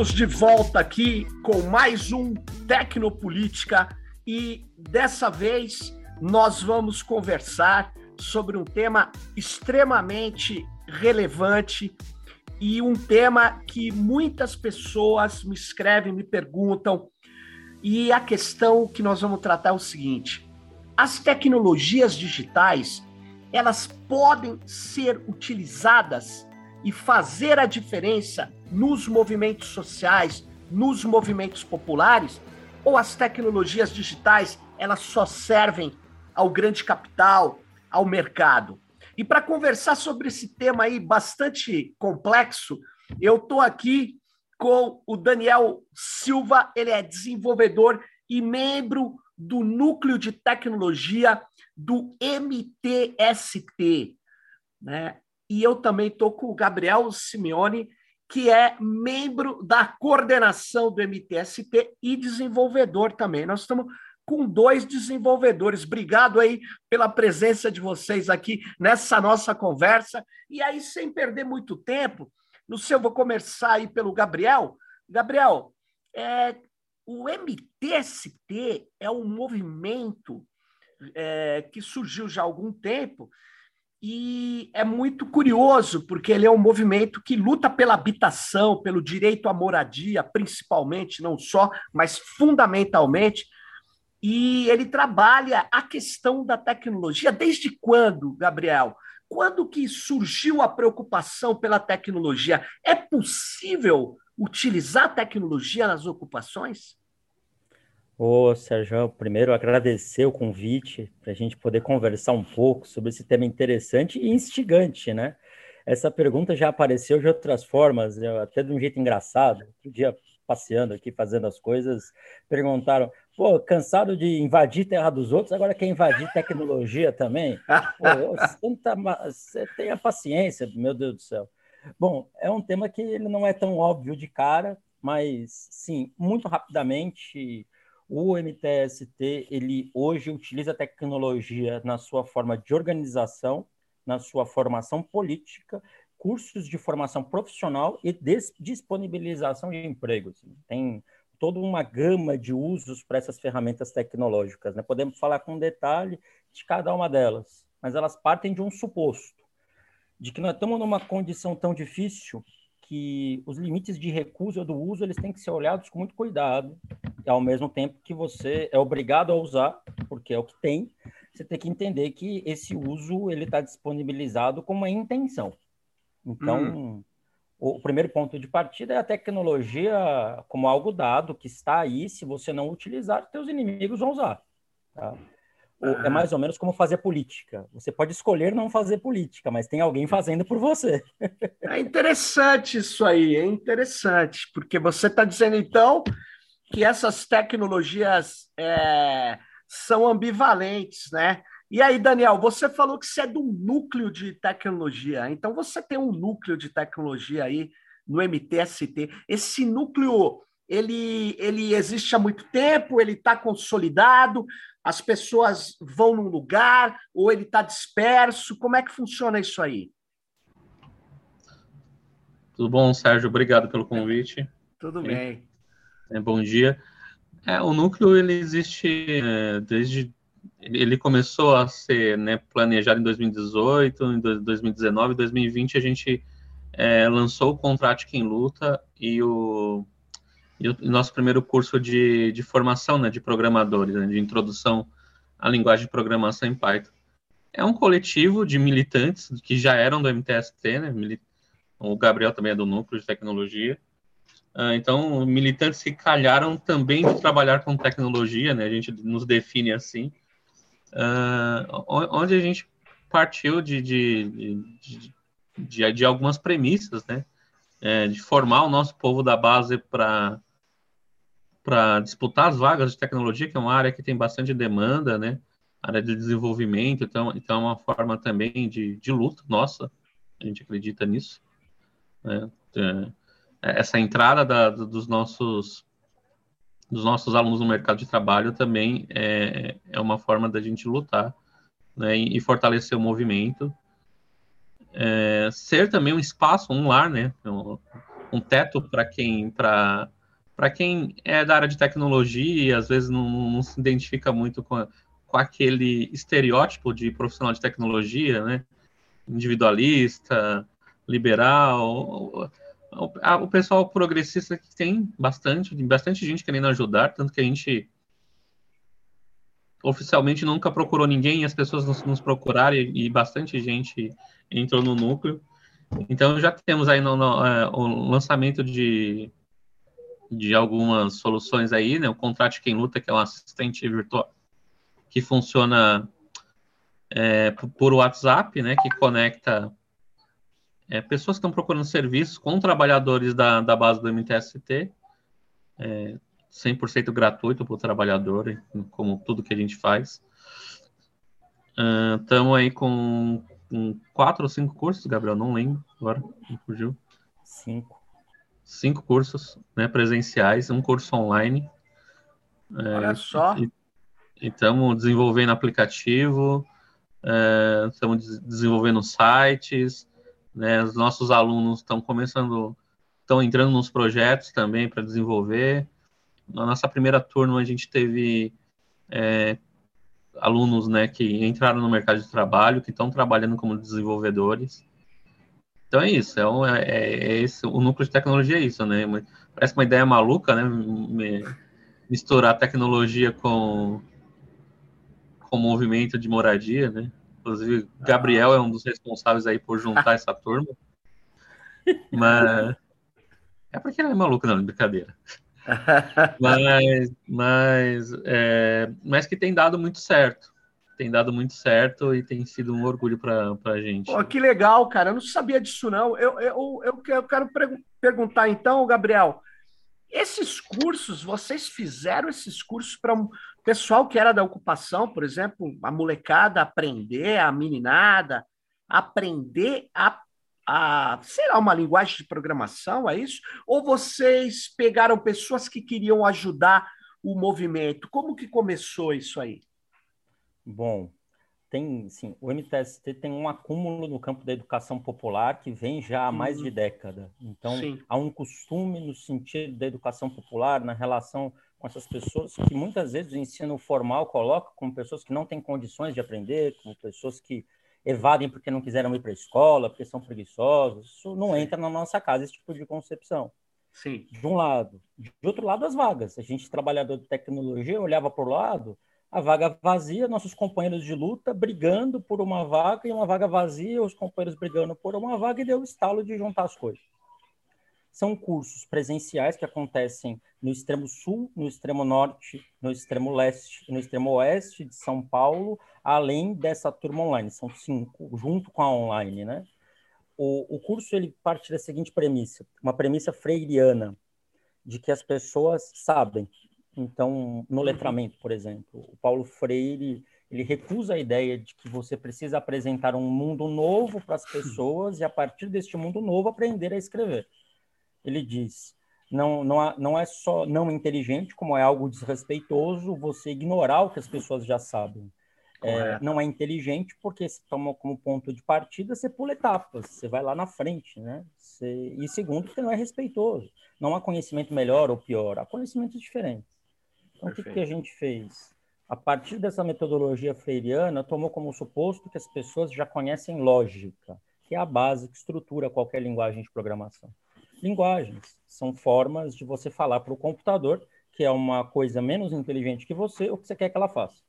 Estamos de volta aqui com mais um Tecnopolítica e dessa vez nós vamos conversar sobre um tema extremamente relevante e um tema que muitas pessoas me escrevem, me perguntam. E a questão que nós vamos tratar é o seguinte: as tecnologias digitais, elas podem ser utilizadas e fazer a diferença nos movimentos sociais, nos movimentos populares, ou as tecnologias digitais, elas só servem ao grande capital, ao mercado? E para conversar sobre esse tema aí bastante complexo, eu estou aqui com o Daniel Silva, ele é desenvolvedor e membro do núcleo de tecnologia do MTST, né? E eu também estou com o Gabriel Simeone, que é membro da coordenação do MTST e desenvolvedor também. Nós estamos com dois desenvolvedores. Obrigado aí pela presença de vocês aqui nessa nossa conversa. E aí, sem perder muito tempo, no seu, vou começar aí pelo Gabriel. Gabriel, é, o MTST é um movimento é, que surgiu já há algum tempo e é muito curioso, porque ele é um movimento que luta pela habitação, pelo direito à moradia, principalmente, não só, mas fundamentalmente. E ele trabalha a questão da tecnologia. Desde quando, Gabriel? Quando que surgiu a preocupação pela tecnologia? É possível utilizar a tecnologia nas ocupações? Ô, Sérgio, primeiro agradecer o convite para a gente poder conversar um pouco sobre esse tema interessante e instigante, né? Essa pergunta já apareceu de outras formas, até de um jeito engraçado. Outro dia, passeando aqui, fazendo as coisas, perguntaram: pô, cansado de invadir terra dos outros, agora quer invadir tecnologia também? Pô, senta, você tenha paciência, meu Deus do céu. Bom, é um tema que ele não é tão óbvio de cara, mas, sim, muito rapidamente o MTST, ele hoje utiliza a tecnologia na sua forma de organização, na sua formação política, cursos de formação profissional e disponibilização de empregos. Tem toda uma gama de usos para essas ferramentas tecnológicas. Né? Podemos falar com detalhe de cada uma delas, mas elas partem de um suposto, de que nós estamos numa condição tão difícil que os limites de recusa do uso eles têm que ser olhados com muito cuidado, ao mesmo tempo que você é obrigado a usar, porque é o que tem, você tem que entender que esse uso ele está disponibilizado com uma intenção. Então, hum. o primeiro ponto de partida é a tecnologia como algo dado que está aí. Se você não utilizar, seus inimigos vão usar. Tá? É mais ou menos como fazer política. Você pode escolher não fazer política, mas tem alguém fazendo por você. É interessante isso aí, é interessante, porque você está dizendo então que essas tecnologias é, são ambivalentes, né? E aí, Daniel, você falou que você é do núcleo de tecnologia, então você tem um núcleo de tecnologia aí no MTST. Esse núcleo ele, ele existe há muito tempo, ele está consolidado, as pessoas vão num lugar ou ele está disperso? Como é que funciona isso aí? Tudo bom, Sérgio? Obrigado pelo convite. Tudo bem. É, bom dia. É, o núcleo ele existe é, desde ele começou a ser né, planejado em 2018, em 2019, 2020 a gente é, lançou o Contrato Quem Luta e o e o nosso primeiro curso de, de formação né, de programadores, né, de introdução à linguagem de programação em Python. É um coletivo de militantes que já eram do MTST, né, o Gabriel também é do núcleo de tecnologia. Uh, então, militantes que calharam também de trabalhar com tecnologia, né, a gente nos define assim, uh, onde a gente partiu de, de, de, de, de algumas premissas, né, é, de formar o nosso povo da base para para disputar as vagas de tecnologia, que é uma área que tem bastante demanda, né? Área de desenvolvimento, então, então é uma forma também de, de luta nossa, a gente acredita nisso. Né? É, essa entrada da, dos nossos dos nossos alunos no mercado de trabalho também é, é uma forma da gente lutar né, e, e fortalecer o movimento. É, ser também um espaço, um lar, né? um teto para quem para para quem é da área de tecnologia às vezes não, não se identifica muito com, com aquele estereótipo de profissional de tecnologia, né? Individualista, liberal, o, pessoal progressista que tem bastante, bastante gente querendo ajudar, tanto que a gente oficialmente nunca procurou ninguém, as pessoas nos, nos procuraram e, e, bastante gente entrou no núcleo. Então já temos aí no, no, é, o lançamento de, de algumas soluções aí, né? O Contrate Quem Luta, que é um assistente virtual que funciona é, por WhatsApp, né? Que conecta é, pessoas que estão procurando serviços com trabalhadores da, da base do MTST. É, 100% gratuito para o trabalhador, como tudo que a gente faz. Estamos uh, aí com, com, quatro ou cinco cursos, Gabriel, não lembro agora, não fugiu. Cinco. Cinco cursos né, presenciais, um curso online. Olha é, só. E estamos desenvolvendo aplicativo, estamos é, desenvolvendo sites, né, os nossos alunos estão começando, estão entrando nos projetos também para desenvolver. Na nossa primeira turma, a gente teve é, alunos né, que entraram no mercado de trabalho, que estão trabalhando como desenvolvedores. Então é isso, é, um, é, é, esse, o núcleo de tecnologia é isso, né? Parece uma ideia maluca, né? Misturar tecnologia com, com movimento de moradia, né? Inclusive, Gabriel é um dos responsáveis aí por juntar essa turma. Mas é porque ele é maluco, não, brincadeira. mas, mas, é, mas que tem dado muito certo. Tem dado muito certo e tem sido um orgulho para a gente. Pô, que legal, cara. Eu não sabia disso, não. Eu, eu, eu, eu quero perguntar, então, Gabriel. Esses cursos, vocês fizeram esses cursos para um pessoal que era da ocupação, por exemplo, a molecada aprender, a meninada, aprender a a, sei lá, uma linguagem de programação, é isso? Ou vocês pegaram pessoas que queriam ajudar o movimento? Como que começou isso aí? Bom, tem, sim, o MTST tem um acúmulo no campo da educação popular que vem já há mais de uhum. década. Então, sim. há um costume no sentido da educação popular, na relação com essas pessoas que muitas vezes o ensino formal coloca como pessoas que não têm condições de aprender, como pessoas que evadem porque não quiseram ir para a escola, porque são preguiçosos. Isso não entra na nossa casa, esse tipo de concepção. Sim. De um lado. De outro lado, as vagas. A gente, trabalhador de tecnologia, olhava para o lado, a vaga vazia, nossos companheiros de luta brigando por uma vaga e uma vaga vazia, os companheiros brigando por uma vaga e deu o estalo de juntar as coisas. São cursos presenciais que acontecem no extremo sul, no extremo norte, no extremo leste e no extremo oeste de São Paulo, além dessa turma online. São cinco, junto com a online, né? O, o curso ele parte da seguinte premissa, uma premissa freiriana, de que as pessoas sabem. Então, no uhum. letramento, por exemplo, o Paulo Freire ele recusa a ideia de que você precisa apresentar um mundo novo para as pessoas e, a partir deste mundo novo, aprender a escrever ele diz: não, não, não é só não inteligente, como é algo desrespeitoso você ignorar o que as pessoas já sabem. É, não é inteligente porque se toma como ponto de partida, você pula etapas, você vai lá na frente, né? Você... E segundo, porque não é respeitoso. Não há conhecimento melhor ou pior, há conhecimentos diferentes. Então, o que, que a gente fez? A partir dessa metodologia freiriana, tomou como suposto que as pessoas já conhecem lógica, que é a base que estrutura qualquer linguagem de programação linguagens. São formas de você falar para o computador, que é uma coisa menos inteligente que você, o que você quer que ela faça.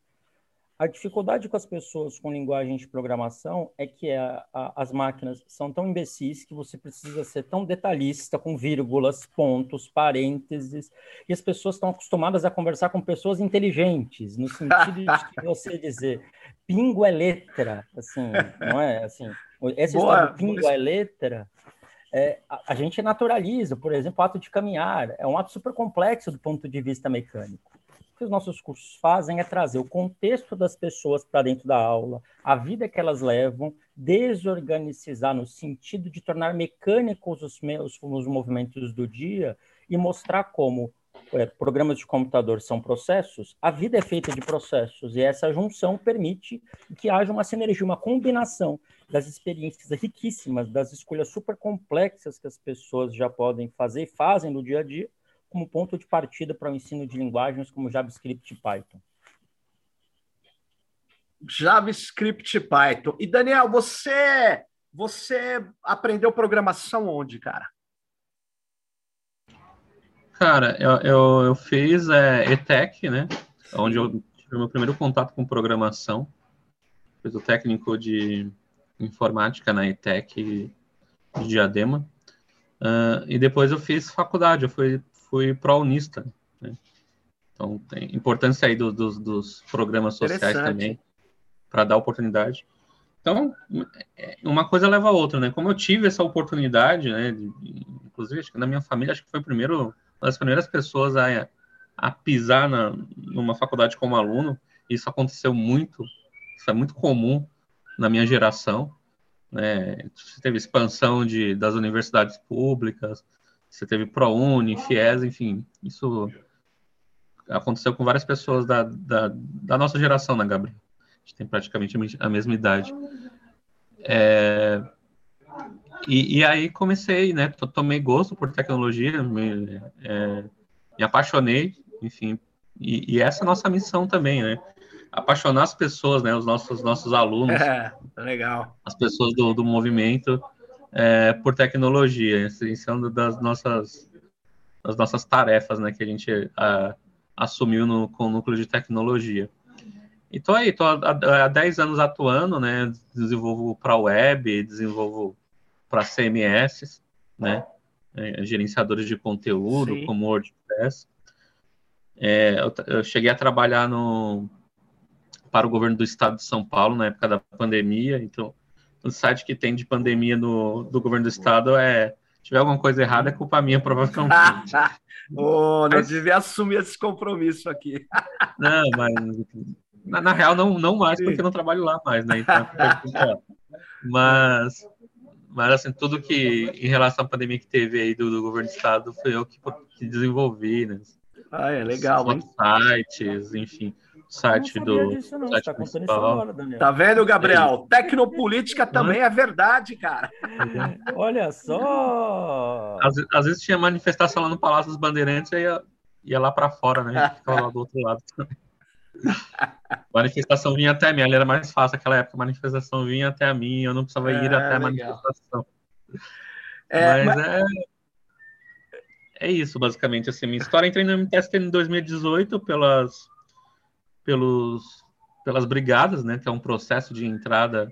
A dificuldade com as pessoas com linguagem de programação é que a, a, as máquinas são tão imbecis que você precisa ser tão detalhista, com vírgulas, pontos, parênteses, e as pessoas estão acostumadas a conversar com pessoas inteligentes, no sentido de você dizer pingo é letra, assim, não é? Assim, esse Boa, pingo é letra é, a, a, gente naturaliza, por exemplo, o ato de caminhar. É um ato super complexo do ponto de vista mecânico. Que os nossos cursos fazem é trazer o contexto das pessoas para dentro da aula, a vida que elas levam, desorganizar no sentido de tornar mecânicos os, meus, os movimentos do dia e mostrar como é, programas de computador são processos, a vida é feita de processos, e essa junção permite que haja uma sinergia, uma combinação das experiências riquíssimas, das escolhas super complexas que as pessoas já podem fazer e fazem no dia a dia, como ponto de partida para o ensino de linguagens como JavaScript e Python. JavaScript e Python. E Daniel, você você aprendeu programação onde, cara? Cara, eu, eu, eu fiz é, ETEC, né? Onde eu tive meu primeiro contato com programação. Fiz o técnico de informática na ETEC de Diadema. Uh, e depois eu fiz faculdade, eu fui, fui para a Unista. Né? Então, tem importância aí do, do, dos programas sociais também, para dar oportunidade. Então, é, uma coisa leva a outra, né? Como eu tive essa oportunidade, né? De, inclusive, acho que na minha família, acho que foi o primeiro, uma das primeiras pessoas a, a pisar na, numa faculdade como aluno. Isso aconteceu muito, isso é muito comum na minha geração. Né? Teve expansão de, das universidades públicas, você teve ProUni, FIES, enfim, isso aconteceu com várias pessoas da, da, da nossa geração, né, Gabriel? A gente tem praticamente a mesma idade. É, e, e, aí comecei, né? Tomei gosto por tecnologia, me, é, me apaixonei, enfim. E, e, essa é a nossa missão também, né? Apaixonar as pessoas, né? Os nossos, nossos alunos. É, legal. As pessoas do, do movimento é, por tecnologia. Isso é uma das nossas, das nossas tarefas, né? Que a gente a, assumiu no, com o núcleo de tecnologia. E tô aí, tô há, há 10 anos atuando, né? Desenvolvo para web, desenvolvo para CMS, né? É, gerenciadores de conteúdo, Sim. como WordPress. É, eu, eu, cheguei a trabalhar no, para o governo do estado de São Paulo na época da pandemia, então o site que tem de pandemia no, do governo do estado é se tiver alguma coisa errada, é culpa minha, provavelmente. oh, não devia assumir esse compromisso aqui. não, mas na, na, real, não, não mais, Sim. porque eu não trabalho lá mais, né? Então, mas, mas, assim, tudo que em relação à pandemia que teve aí do, do governo do estado foi eu que, que desenvolvi, né? Ah, é legal, Os sites, enfim site do disso, não. site tá tá vendo, Gabriel? Tecnopolítica também é verdade, cara. Olha só. Às, às, vezes tinha manifestação lá no Palácio dos Bandeirantes e ia, ia lá para fora, né? Ficava lá do outro lado também manifestação vinha até mim, ali era mais fácil naquela época, a manifestação vinha até a mim, eu não precisava ir é, até a manifestação. É, mas, mas, é é isso, basicamente, assim, minha história entrei no MTST em 2018 pelas pelos pelas brigadas, né, que é um processo de entrada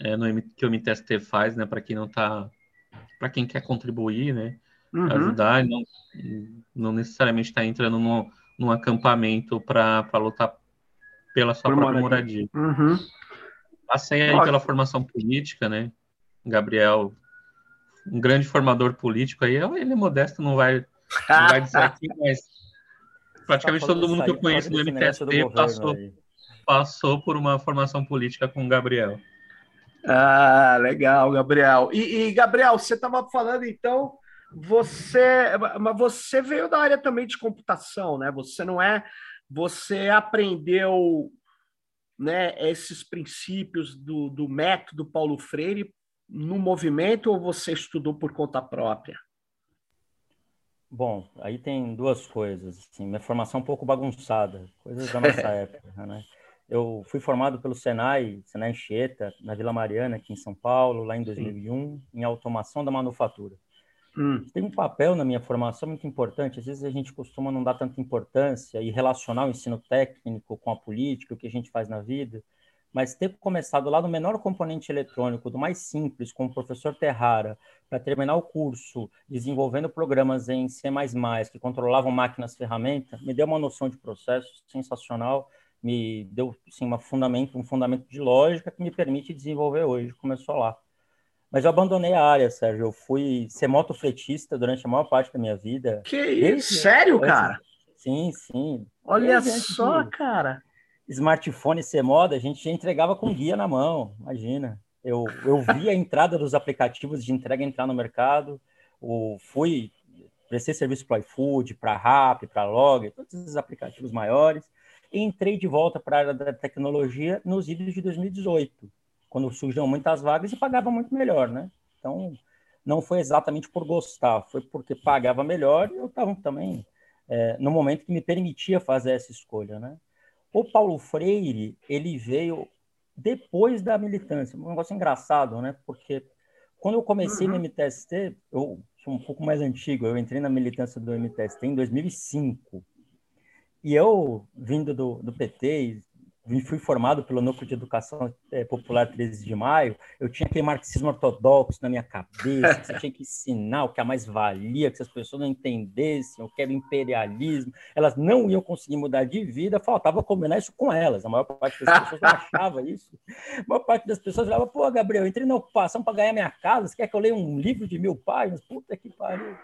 é, no, que o MTST faz, né, para quem não tá para quem quer contribuir, né, uhum. ajudar, não, não necessariamente está entrando no, num acampamento para lutar pela sua Por própria moradia. Uhum. Passei aí pela formação política, né? Gabriel, um grande formador político aí, ele é modesto, não vai, não vai dizer aqui, mas praticamente tá todo mundo que eu conheço do MTST do passou, passou por uma formação política com o Gabriel. Ah, legal, Gabriel. E, e Gabriel, você estava falando então você, mas você veio da área também de computação, né? Você não é, você aprendeu, né, esses princípios do, do método Paulo Freire no movimento ou você estudou por conta própria? Bom, aí tem duas coisas. Assim, minha formação é um pouco bagunçada, coisas da nossa época, né? Eu fui formado pelo Senai, Senai Anchieta, na Vila Mariana, aqui em São Paulo, lá em 2001, Sim. em automação da manufatura. Hum. Tem um papel na minha formação muito importante. Às vezes a gente costuma não dar tanta importância e relacionar o ensino técnico com a política, o que a gente faz na vida. Mas ter começado lá no menor componente eletrônico, do mais simples, com o professor Terrara, para terminar o curso desenvolvendo programas em C++, que controlavam máquinas ferramentas, me deu uma noção de processo sensacional, me deu assim, uma fundamento, um fundamento de lógica que me permite desenvolver hoje. Começou lá. Mas eu abandonei a área, Sérgio. Eu fui ser motofretista durante a maior parte da minha vida. Que isso? Sério, cara? Sim, sim. Olha só, cara. Smartphone ser moda, a gente entregava com guia na mão, imagina. Eu, eu vi a entrada dos aplicativos de entrega entrar no mercado, o, fui, prestei serviço para iFood, para Rap, para Log, todos esses aplicativos maiores, e entrei de volta para a área da tecnologia nos idos de 2018 quando surgiam muitas vagas e pagava muito melhor, né? Então, não foi exatamente por gostar, foi porque pagava melhor e eu estava também é, no momento que me permitia fazer essa escolha, né? O Paulo Freire, ele veio depois da militância, um negócio engraçado, né? Porque quando eu comecei uhum. no MTST, eu sou um pouco mais antigo, eu entrei na militância do MTST em 2005. E eu, vindo do, do PT, fui formado pelo Núcleo de Educação é, Popular 13 de Maio, eu tinha aquele marxismo ortodoxo na minha cabeça, que você tinha que ensinar o que a mais valia, que as pessoas não entendessem o que era imperialismo, elas não iam conseguir mudar de vida, faltava combinar isso com elas. A maior parte das pessoas não achava isso. A maior parte das pessoas falava, pô, Gabriel, entrei na ocupação para ganhar minha casa, você quer que eu leia um livro de mil páginas? Puta que pariu.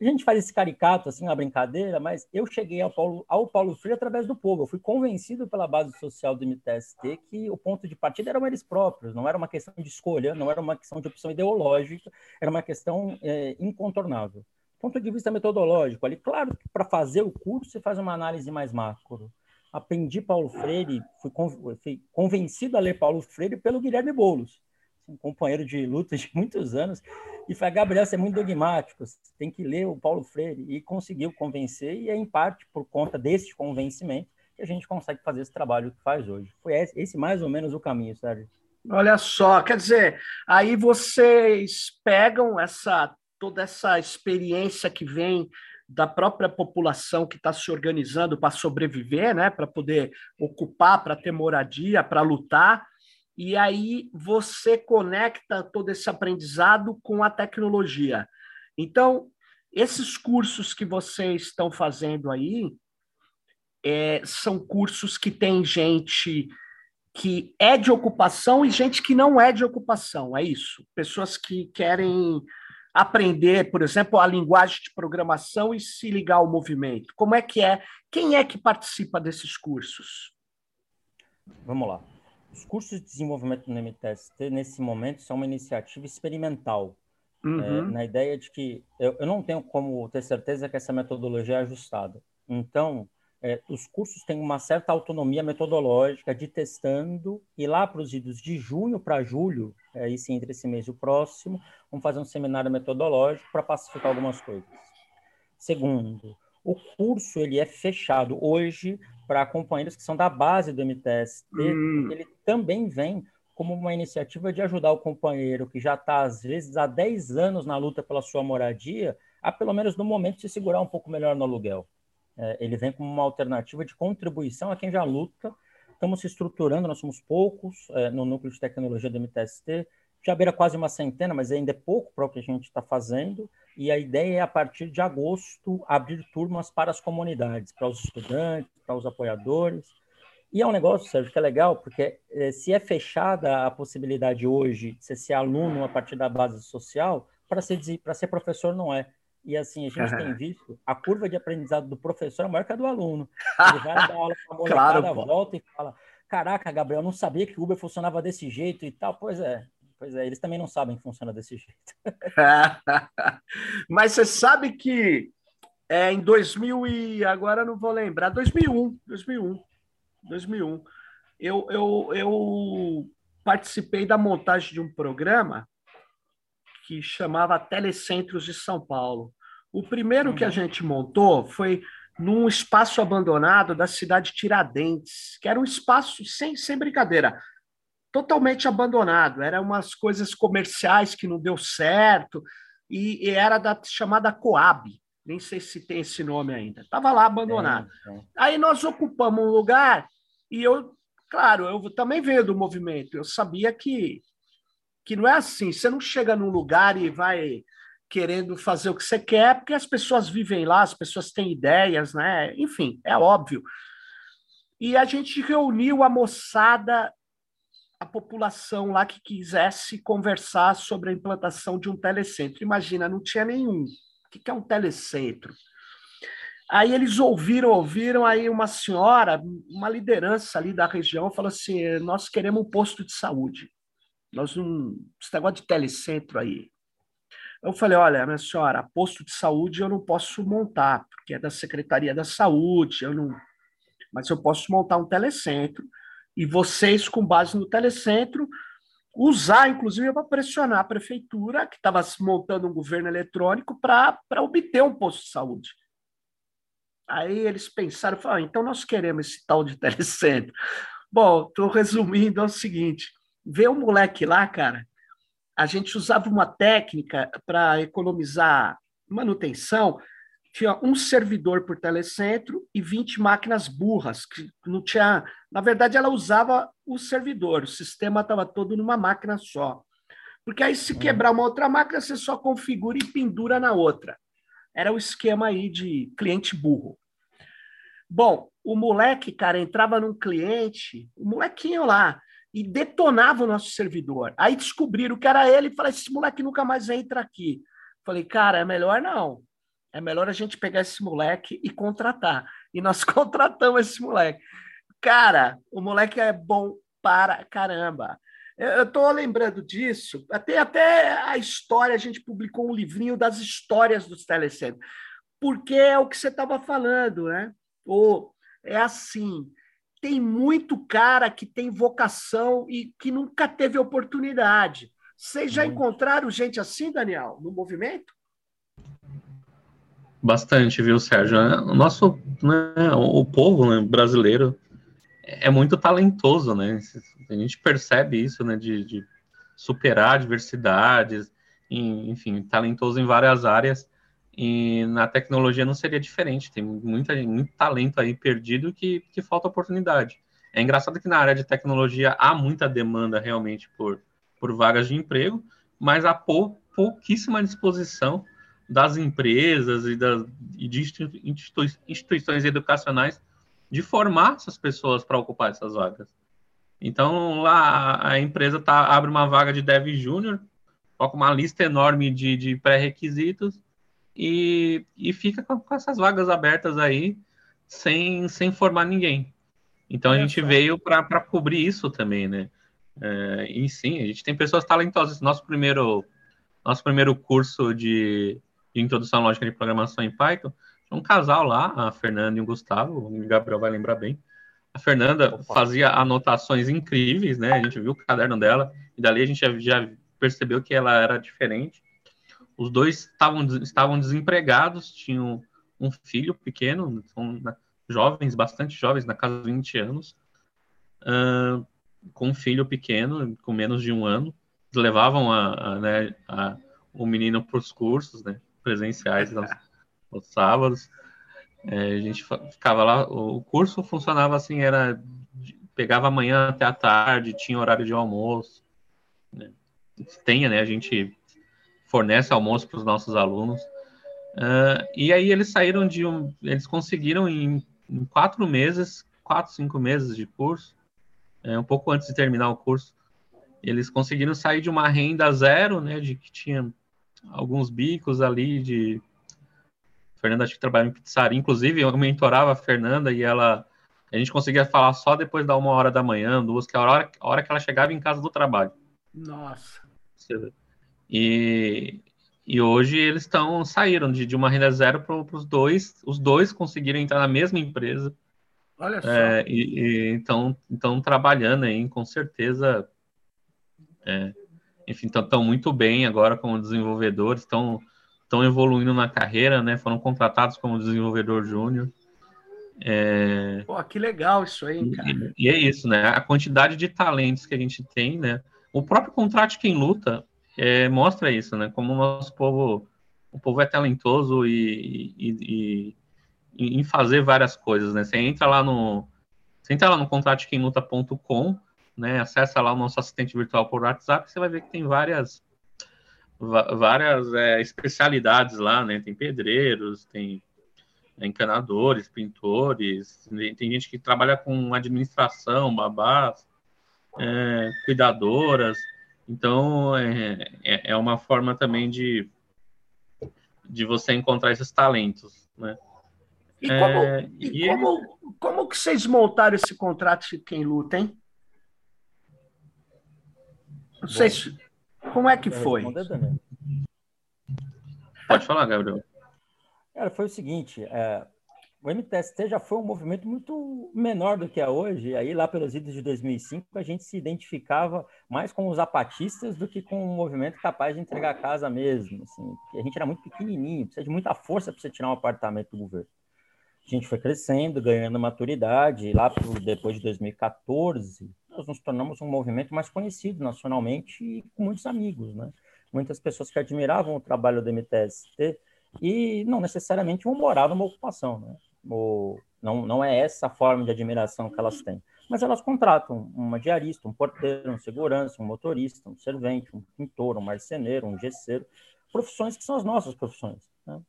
A gente faz esse caricato, assim, uma brincadeira, mas eu cheguei ao Paulo, ao Paulo Freire através do povo. Eu fui convencido pela base social do MTST que o ponto de partida eram eles próprios, não era uma questão de escolha, não era uma questão de opção ideológica, era uma questão é, incontornável. Ponto de vista metodológico, ali, claro que para fazer o curso você faz uma análise mais macro. Aprendi Paulo Freire, fui, fui convencido a ler Paulo Freire pelo Guilherme Boulos um companheiro de luta de muitos anos, e falou, Gabriel, você é muito dogmático, você tem que ler o Paulo Freire, e conseguiu convencer, e é em parte por conta desse convencimento que a gente consegue fazer esse trabalho que faz hoje. Foi esse mais ou menos o caminho, Sérgio. Olha só, quer dizer, aí vocês pegam essa toda essa experiência que vem da própria população que está se organizando para sobreviver, né, para poder ocupar, para ter moradia, para lutar, e aí você conecta todo esse aprendizado com a tecnologia. Então, esses cursos que vocês estão fazendo aí é, são cursos que tem gente que é de ocupação e gente que não é de ocupação, é isso. Pessoas que querem aprender, por exemplo, a linguagem de programação e se ligar ao movimento. Como é que é? Quem é que participa desses cursos? Vamos lá. Os cursos de desenvolvimento no MTST, nesse momento, são uma iniciativa experimental, é, uhum. é, na ideia de que eu, eu, não tenho como ter certeza que essa metodologia é ajustada. Então, é, os cursos têm uma certa autonomia metodológica de testando, e lá para os idos de junho para julho, é, aí sim, entre esse mês e o próximo, vamos fazer um seminário metodológico para pacificar algumas coisas. Segundo, o curso ele é fechado hoje para companheiros que são da base do MTST. Hum. Ele também vem como uma iniciativa de ajudar o companheiro que já está, às vezes, há 10 anos na luta pela sua moradia, a pelo menos no momento se segurar um pouco melhor no aluguel. É, ele vem como uma alternativa de contribuição a quem já luta. Estamos se estruturando, nós somos poucos é, no núcleo de tecnologia do MTST, já beira quase uma centena, mas ainda é pouco para o que a gente está fazendo e a ideia é, a partir de agosto, abrir turmas para as comunidades, para os estudantes, para os apoiadores. E é um negócio, Sérgio, que é legal, porque eh, se é fechada a possibilidade hoje de você ser aluno a partir da base social, para ser, ser professor não é. E assim, a gente tem visto a curva de aprendizado do professor é maior que a do aluno. Ele vai dar aula para a molecada, claro, volta e fala: Caraca, Gabriel, não sabia que o Uber funcionava desse jeito e tal. Pois é, Pois é, eles também não sabem que funciona desse jeito. Mas você sabe que é, em 2000 e agora não vou lembrar, 2001, 2001, 2001, eu, eu, eu participei da montagem de um programa que chamava Telecentros de São Paulo. O primeiro que a uhum. gente montou foi num espaço abandonado da cidade de Tiradentes, que era um espaço sem, sem brincadeira totalmente abandonado. Eram umas coisas comerciais que não deu certo e, e era da chamada Coab. Nem sei se tem esse nome ainda. Estava lá abandonado. É, é. Aí nós ocupamos um lugar e eu, claro, eu também veio do movimento. Eu sabia que que não é assim. Você não chega num lugar e vai querendo fazer o que você quer, porque as pessoas vivem lá, as pessoas têm ideias, né? Enfim, é óbvio. E a gente reuniu a moçada a população lá que quisesse conversar sobre a implantação de um telecentro. Imagina, não tinha nenhum. O que é um telecentro? Aí eles ouviram, ouviram, aí uma senhora, uma liderança ali da região, falou assim: nós queremos um posto de saúde. Nós não. Esse negócio de telecentro aí. Eu falei: olha, minha senhora, posto de saúde eu não posso montar, porque é da Secretaria da Saúde, eu não. Mas eu posso montar um telecentro e vocês, com base no telecentro, usar, inclusive, para pressionar a prefeitura, que estava montando um governo eletrônico, para obter um posto de saúde. Aí eles pensaram, falaram, ah, então nós queremos esse tal de telecentro. Bom, estou resumindo, é o seguinte, vê um moleque lá, cara, a gente usava uma técnica para economizar manutenção, tinha um servidor por telecentro e 20 máquinas burras, que não tinha. Na verdade, ela usava o servidor, o sistema estava todo numa máquina só. Porque aí, se hum. quebrar uma outra máquina, você só configura e pendura na outra. Era o esquema aí de cliente burro. Bom, o moleque, cara, entrava num cliente, o molequinho lá, e detonava o nosso servidor. Aí descobriram que era ele e falaram: esse moleque nunca mais entra aqui. Falei, cara, é melhor não é melhor a gente pegar esse moleque e contratar. E nós contratamos esse moleque. Cara, o moleque é bom para caramba. Eu estou lembrando disso, até, até a história, a gente publicou um livrinho das histórias dos telecentros, porque é o que você estava falando, né? Ou é assim, tem muito cara que tem vocação e que nunca teve oportunidade. Vocês já encontraram gente assim, Daniel, no movimento? Bastante, viu, Sérgio? O nosso, né, o povo né, brasileiro é muito talentoso, né? A gente percebe isso, né, de, de superar adversidades, enfim, talentoso em várias áreas. E na tecnologia não seria diferente. Tem muita, muito talento aí perdido que, que falta oportunidade. É engraçado que na área de tecnologia há muita demanda realmente por, por vagas de emprego, mas há pou, pouquíssima disposição das empresas e, das, e de institui, instituições educacionais de formar essas pessoas para ocupar essas vagas. Então, lá a empresa tá, abre uma vaga de dev júnior, coloca uma lista enorme de, de pré-requisitos e, e fica com, com, essas vagas abertas aí sem, sem formar ninguém. Então, a é gente veio para cobrir isso também, né? É, e sim, a gente tem pessoas talentosas. Nosso primeiro, nosso primeiro curso de, de introdução à lógica de programação em Python, um casal lá, a Fernanda e o Gustavo, o Gabriel vai lembrar bem. A Fernanda Opa. fazia anotações incríveis, né? A gente viu o caderno dela, e dali a gente já, percebeu que ela era diferente. Os dois estavam, estavam desempregados, tinham um filho pequeno, são né, jovens, bastante jovens, na casa de 20 anos, uh, com um filho pequeno, com menos de um ano. levavam a, a, né, a, o menino para os cursos, né? Presenciais aos, aos sábados. É, a gente ficava lá, o curso funcionava assim, era pegava amanhã até a tarde, tinha horário de almoço. Né? Tenha, né? A gente fornece almoço para os nossos alunos. Uh, e aí eles saíram de um, eles conseguiram em, em quatro meses, quatro, cinco meses de curso, é, um pouco antes de terminar o curso, eles conseguiram sair de uma renda zero, né, de que tinha alguns bicos ali de. A Fernanda acho que trabalha em pizzaria. Inclusive, eu mentorava a Fernanda e ela. A gente conseguia falar só depois da uma hora da manhã, duas, que é a hora, a hora que ela chegava em casa do trabalho. Nossa. E, e hoje eles estão saíram de, de uma renda zero para os dois. Os dois conseguiram entrar na mesma empresa. Olha só. É, e, então estão trabalhando aí, com certeza. É, enfim, estão muito bem agora como desenvolvedores, estão estão evoluindo na carreira, né? Foram contratados como desenvolvedor júnior. É... Pô, que legal isso aí, cara. E, e, é isso, né? A quantidade de talentos que a gente tem, né? O próprio contrato Quem Luta é, mostra isso, né? Como o nosso povo, o povo é talentoso e, e, e, em fazer várias coisas, né? Você entra lá no, você entra lá no contratoquemluta.com né? Acessa lá o nosso assistente virtual por WhatsApp, você vai ver que tem várias várias é, especialidades lá, né? Tem pedreiros, tem encanadores, pintores, tem gente que trabalha com administração, babás, é, cuidadoras. Então, é, é, é uma forma também de, de você encontrar esses talentos, né? E, como, é, e como, como que vocês montaram esse contrato de quem luta, hein? Não sei se, como é que foi? Pode falar, Gabriel. Cara, foi o seguinte, é, o MTST já foi um movimento muito menor do que é hoje. Aí, lá pelos idos de 2005, a gente se identificava mais com os zapatistas do que com um movimento capaz de entregar a casa mesmo. Assim. A gente era muito pequenininho, precisa de muita força para você tirar um apartamento do governo. A gente foi crescendo, ganhando maturidade. E lá por, depois de 2014, nós nos tornamos um movimento mais conhecido nacionalmente e com muitos amigos, né? Muitas pessoas que admiravam o trabalho do MTST e não necessariamente vão morar numa ocupação, né? ou não, não é essa a forma de admiração que elas têm. Mas elas contratam uma diarista, um porteiro, um segurança, um motorista, um servente, um pintor, um marceneiro, um gesseiro, profissões que são as nossas profissões. Né?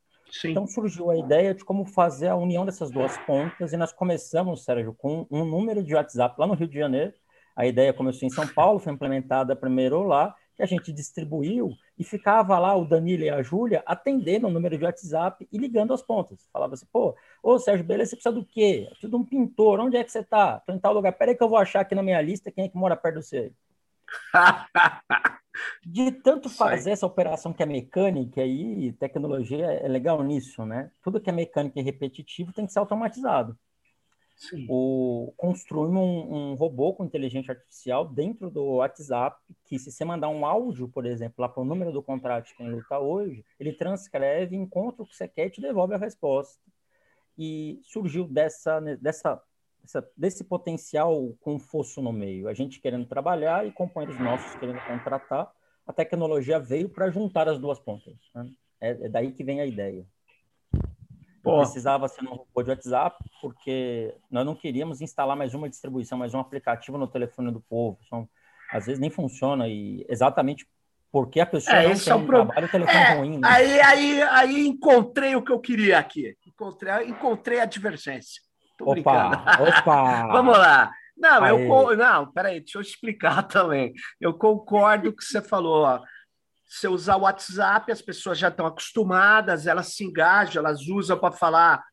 Então surgiu a ideia de como fazer a união dessas duas pontas e nós começamos, Sérgio, com um número de WhatsApp lá no Rio de Janeiro. A ideia começou em São Paulo, foi implementada primeiro lá que a gente distribuiu e ficava lá o Danilo e a Júlia atendendo o número de WhatsApp e ligando as pontas. Falava assim, pô, ô Sérgio, beleza, você precisa do quê? Eu preciso de um pintor, onde é que você tá? Tô em tal lugar, peraí que eu vou achar aqui na minha lista quem é que mora perto do você. de tanto fazer essa operação que é mecânica aí, tecnologia é legal nisso, né? Tudo que é mecânico e repetitivo tem que ser automatizado o, construímos um, um, robô com inteligência artificial dentro do WhatsApp, que se você mandar um áudio, por exemplo, lá para o número do contrato que ele está hoje, ele transcreve, encontra o que você quer e te devolve a resposta. E surgiu dessa, dessa, dessa, desse potencial com fosso no meio. A gente querendo trabalhar e companheiros nossos querendo contratar. A tecnologia veio para juntar as duas pontas. Né? É, é daí que vem a ideia. Precisava ser um robô de WhatsApp, porque nós não queríamos instalar mais uma distribuição, mais um aplicativo no telefone do povo. São, às vezes nem funciona e exatamente porque a pessoa é, não esse é o pro... trabalho, o telefone é, ruim. Né? Aí, aí, aí encontrei o que eu queria aqui. Encontrei, encontrei a divergência. Tô opa, opa! Vamos lá. Não, aí. eu não, peraí, deixa eu explicar também. Eu concordo com o que você falou. Ó. Você usar o WhatsApp, as pessoas já estão acostumadas, elas se engajam, elas usam para falar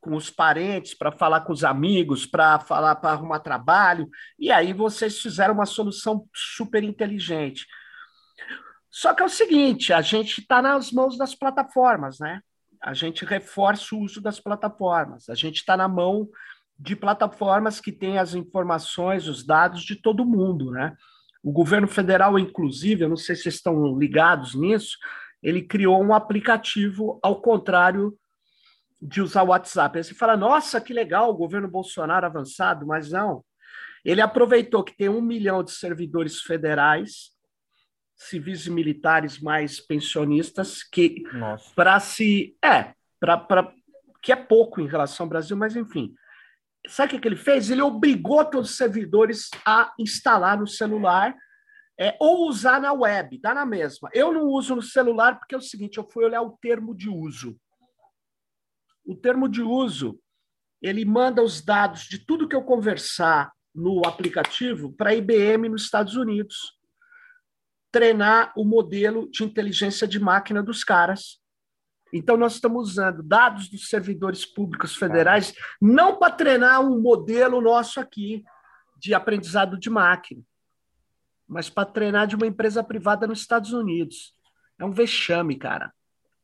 com os parentes, para falar com os amigos, para falar para arrumar trabalho. E aí vocês fizeram uma solução super inteligente. Só que é o seguinte, a gente está nas mãos das plataformas, né? A gente reforça o uso das plataformas. A gente está na mão de plataformas que têm as informações, os dados de todo mundo, né? O governo federal, inclusive, eu não sei se vocês estão ligados nisso, ele criou um aplicativo ao contrário de usar o WhatsApp. Aí você fala, nossa, que legal, o governo Bolsonaro avançado, mas não. Ele aproveitou que tem um milhão de servidores federais, civis e militares mais pensionistas, que para se. É, para que é pouco em relação ao Brasil, mas enfim. Sabe o que ele fez? Ele obrigou todos os servidores a instalar no celular é, ou usar na web, dá na mesma. Eu não uso no celular porque é o seguinte, eu fui olhar o termo de uso. O termo de uso, ele manda os dados de tudo que eu conversar no aplicativo para a IBM nos Estados Unidos treinar o modelo de inteligência de máquina dos caras então, nós estamos usando dados dos servidores públicos federais não para treinar um modelo nosso aqui de aprendizado de máquina, mas para treinar de uma empresa privada nos Estados Unidos. É um vexame, cara.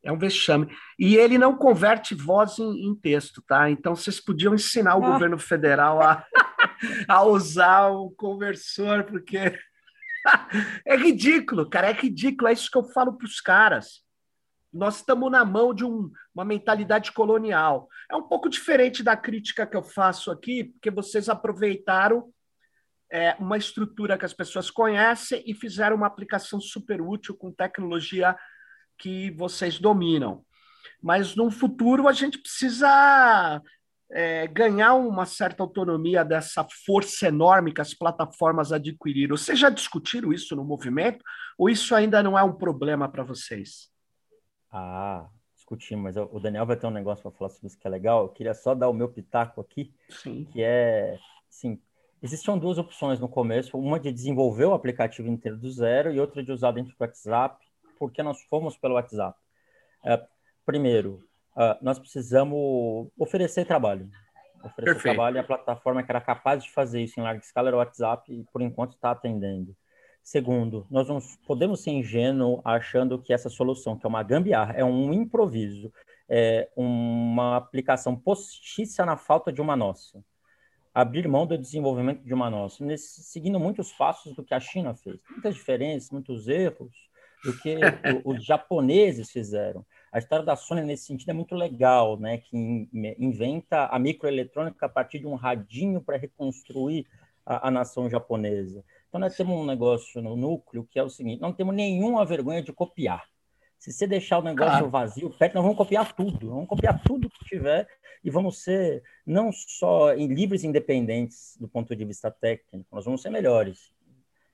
É um vexame. E ele não converte voz em, em texto, tá? Então, vocês podiam ensinar o ah. governo federal a, a usar o conversor, porque é ridículo, cara. É ridículo. É isso que eu falo para os caras nós estamos na mão de um, uma mentalidade colonial. É um pouco diferente da crítica que eu faço aqui, porque vocês aproveitaram é, uma estrutura que as pessoas conhecem e fizeram uma aplicação super útil com tecnologia que vocês dominam. Mas no futuro a gente precisa é, ganhar uma certa autonomia dessa força enorme que as plataformas adquiriram. Vocês já discutiram isso no movimento ou isso ainda não é um problema para vocês? Ah, discutimos, mas o Daniel vai ter um negócio para falar sobre isso que é legal. Eu queria só dar o meu pitaco aqui, Sim. que é, sim, existiam duas opções no começo, uma de desenvolver o aplicativo inteiro do zero e outra de usar dentro do WhatsApp, porque nós fomos pelo WhatsApp. É, primeiro, uh, nós precisamos oferecer trabalho. Oferecer Perfeito. trabalho e a plataforma que era capaz de fazer isso em larga escala era o WhatsApp e, por enquanto, está atendendo. Segundo, nós não podemos ser ingênuos achando que essa solução, que é uma gambiarra, é um improviso, é, uma aplicação postiça na falta de uma nossa. Abrir mão do desenvolvimento de uma nossa, nesse, seguindo muitos passos do que a China fez. Muitas diferenças, muitos erros do que os japoneses fizeram. A história da Sony nesse sentido é muito legal, né? Que inventa a microeletrônica a partir de um radinho para reconstruir a, a, nação japonesa. Então nós temos um negócio no núcleo que é o seguinte: não temos nenhuma vergonha de copiar. Se você deixar o negócio claro. vazio, perto, nós vamos copiar tudo. Vamos copiar tudo que tiver e vamos ser não só livres e independentes do ponto de vista técnico, nós vamos ser melhores.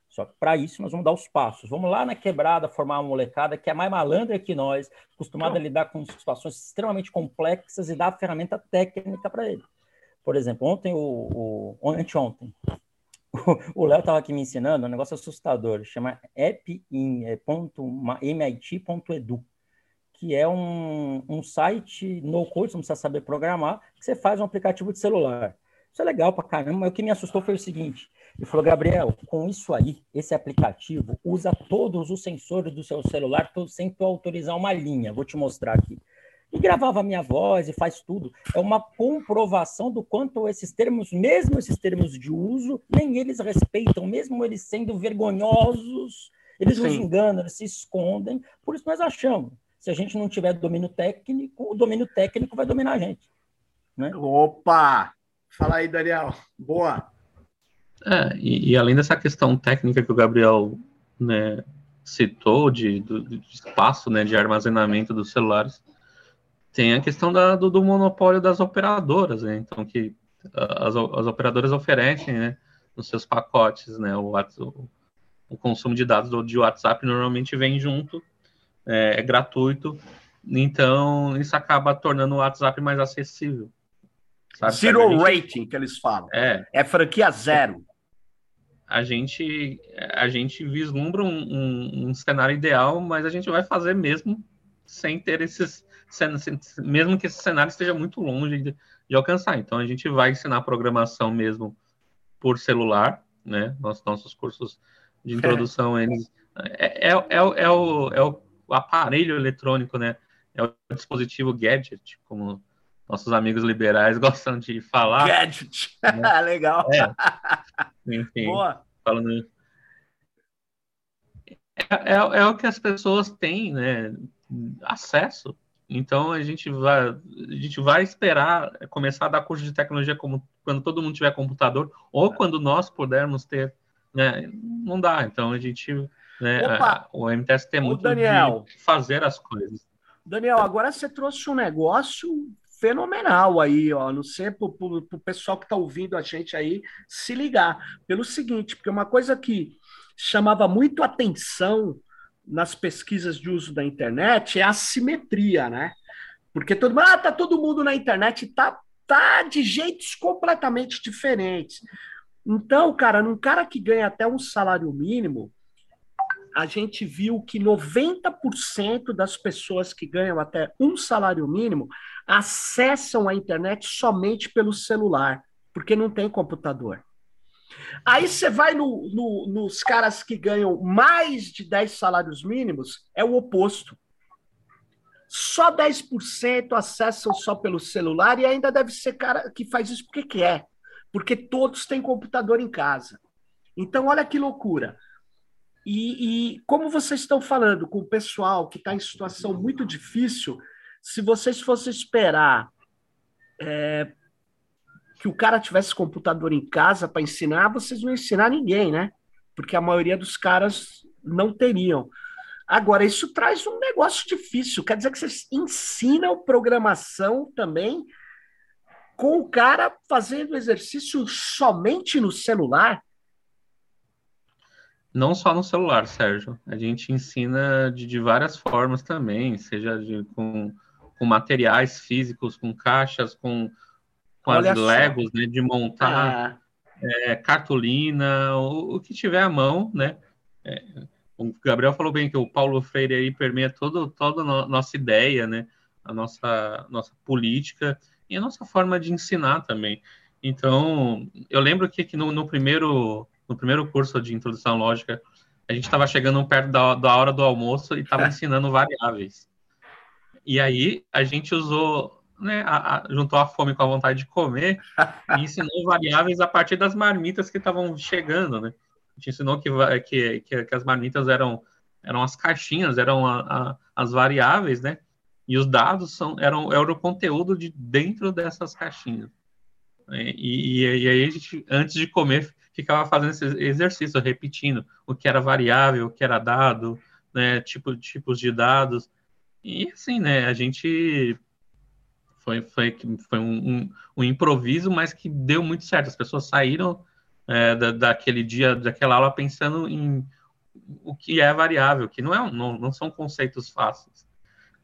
Só que para isso nós vamos dar os passos. Vamos lá na quebrada formar uma molecada que é mais malandra que nós, acostumada a lidar com situações extremamente complexas e dar a ferramenta técnica para ele. Por exemplo, ontem, o, o anteontem, o Léo estava aqui me ensinando um negócio assustador, chama appin.mit.edu, que é um, um site no code, você não precisa saber programar, que você faz um aplicativo de celular. Isso é legal pra caramba, mas o que me assustou foi o seguinte: ele falou, Gabriel, com isso aí, esse aplicativo usa todos os sensores do seu celular sem tu autorizar uma linha. Vou te mostrar aqui e gravava a minha voz e faz tudo. É uma comprovação do quanto esses termos, mesmo esses termos de uso, nem eles respeitam, mesmo eles sendo vergonhosos, eles Sim. nos enganam, eles se escondem. Por isso nós achamos, se a gente não tiver domínio técnico, o domínio técnico vai dominar a gente. Né? Opa! Fala aí, Daniel. Boa! É, e, e, além dessa questão técnica que o Gabriel né, citou de, do, de espaço né, de armazenamento dos celulares, tem a questão da, do, do, monopólio das operadoras, né? Então, que as, as operadoras oferecem, né, nos seus pacotes, né, o, o, o consumo de dados do, de WhatsApp normalmente vem junto, é, é, gratuito, então isso acaba tornando o WhatsApp mais acessível. Sabe? Zero gente, rating, que eles falam. É, é franquia zero. A gente, a gente vislumbra um, um, um cenário ideal, mas a gente vai fazer mesmo sem ter esses mesmo que esse cenário esteja muito longe de, de, alcançar. Então, a gente vai ensinar programação mesmo por celular, né? Nossos, nossos cursos de é. introdução, eles, é, é, é, é, o, é o aparelho eletrônico, né? É o dispositivo gadget, como nossos amigos liberais gostam de falar. Gadget, né? legal. É. Enfim, Boa. falando é, é, é, o que as pessoas têm, né? Acesso então a gente vai, a gente vai esperar começar a dar curso de tecnologia como quando todo mundo tiver computador ou quando nós pudermos ter, né? Não dá. Então a gente, né, a, o MTS tem muito Daniel, de fazer as coisas. Daniel, agora você trouxe um negócio fenomenal aí, ó. Não sei para o pessoal que está ouvindo a gente aí se ligar. Pelo seguinte, porque uma coisa que chamava muito atenção nas pesquisas de uso da internet é a simetria, né? Porque todo mundo, ah, tá todo mundo na internet, tá, tá de jeitos completamente diferentes. Então, cara, num cara que ganha até um salário mínimo, a gente viu que 90% das pessoas que ganham até um salário mínimo acessam a internet somente pelo celular, porque não tem computador. Aí você vai no, no, nos caras que ganham mais de 10 salários mínimos, é o oposto. Só 10% acessam só pelo celular e ainda deve ser cara que faz isso porque quer. Porque todos têm computador em casa. Então, olha que loucura. E, e como vocês estão falando com o pessoal que está em situação muito difícil, se vocês fossem esperar é, que o cara tivesse computador em casa para ensinar, vocês não ensinar ninguém, né? Porque a maioria dos caras não teriam. Agora, isso traz um negócio difícil. Quer dizer que vocês ensinam programação também com o cara fazendo exercício somente no celular? Não só no celular, Sérgio. A gente ensina de, de várias formas também, seja de, com, com materiais físicos, com caixas, com com Olha as Legos, né, de montar é. É, cartolina, o, o, que tiver à mão, né? É, o Gabriel falou bem que o Paulo Freire aí permeia todo, toda a nossa ideia, né? A nossa, nossa política e a nossa forma de ensinar também. Então, eu lembro que, que no, no, primeiro, no primeiro curso de introdução lógica, a gente estava chegando perto da, da hora do almoço e estava ensinando variáveis. E aí a gente usou, né, a, a, juntou a fome com a vontade de comer e ensinou variáveis a partir das marmitas que estavam chegando, né? A gente ensinou que, que, que, que as marmitas eram, eram as caixinhas, eram a, as variáveis, né? E os dados são, eram, eram o conteúdo de dentro dessas caixinhas. E, e, e aí a gente, antes de comer, ficava fazendo esse exercício, repetindo o que era variável, o que era dado, né, tipo, tipos de dados. E assim, né, a gente foi, foi, foi um, um, um improviso, mas que deu muito certo. As pessoas saíram é, da, daquele dia, daquela aula, pensando em o que é variável, que não, é, não, não são conceitos fáceis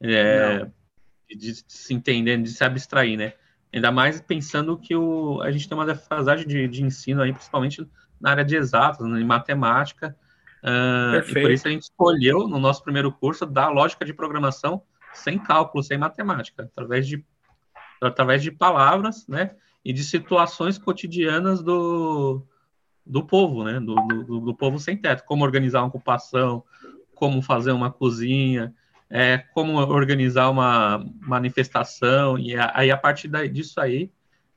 é, de, de, se entender, de se abstrair, né? Ainda mais pensando que o, a gente tem uma defasagem de, de ensino aí, principalmente na área de exatas, né, em matemática. Uh, e por isso a gente escolheu, no nosso primeiro curso, dar lógica de programação sem cálculo, sem matemática, através de, através de palavras, né? E de situações cotidianas do, do povo, né? Do, do, do povo sem teto. Como organizar uma ocupação, como fazer uma cozinha, é, como organizar uma manifestação, e aí a partir disso aí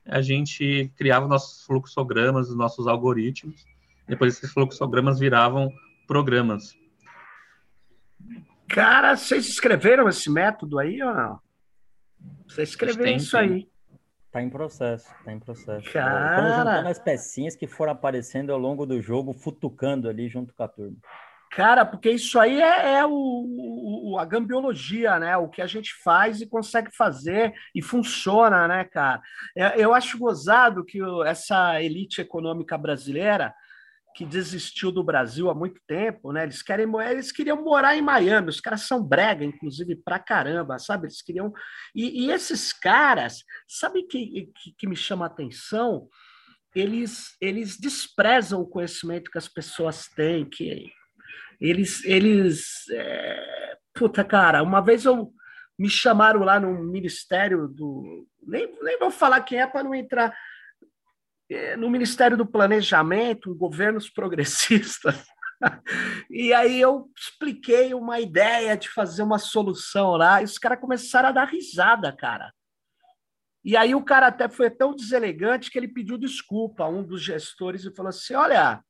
a gente criava nossos fluxogramas, os nossos algoritmos, depois esses fluxogramas viravam programas. Cara, vocês escreveram esse método aí ou não? Vocês escreveram isso aí. Tá em processo, tá em processo. Cara... Estamos juntando as pecinhas que foram aparecendo ao longo do jogo, futucando ali junto com a turma. Cara, porque isso aí é, é o, o, a gambiologia, né? O que a gente faz e consegue fazer e funciona, né, cara? É, eu acho gozado que essa elite econômica brasileira que desistiu do Brasil há muito tempo, né? Eles querem eles queriam morar em Miami, os caras são brega, inclusive, pra caramba, sabe? Eles queriam. E, e esses caras, sabe que, que, que me chama a atenção? Eles, eles desprezam o conhecimento que as pessoas têm, que eles, eles, é... puta cara, uma vez eu me chamaram lá no ministério do, nem, nem vou falar quem é para não entrar no Ministério do Planejamento, governos progressistas. E aí eu expliquei uma ideia de fazer uma solução lá, e os caras começaram a dar risada, cara. E aí o cara até foi tão deselegante que ele pediu desculpa a um dos gestores e falou assim: olha,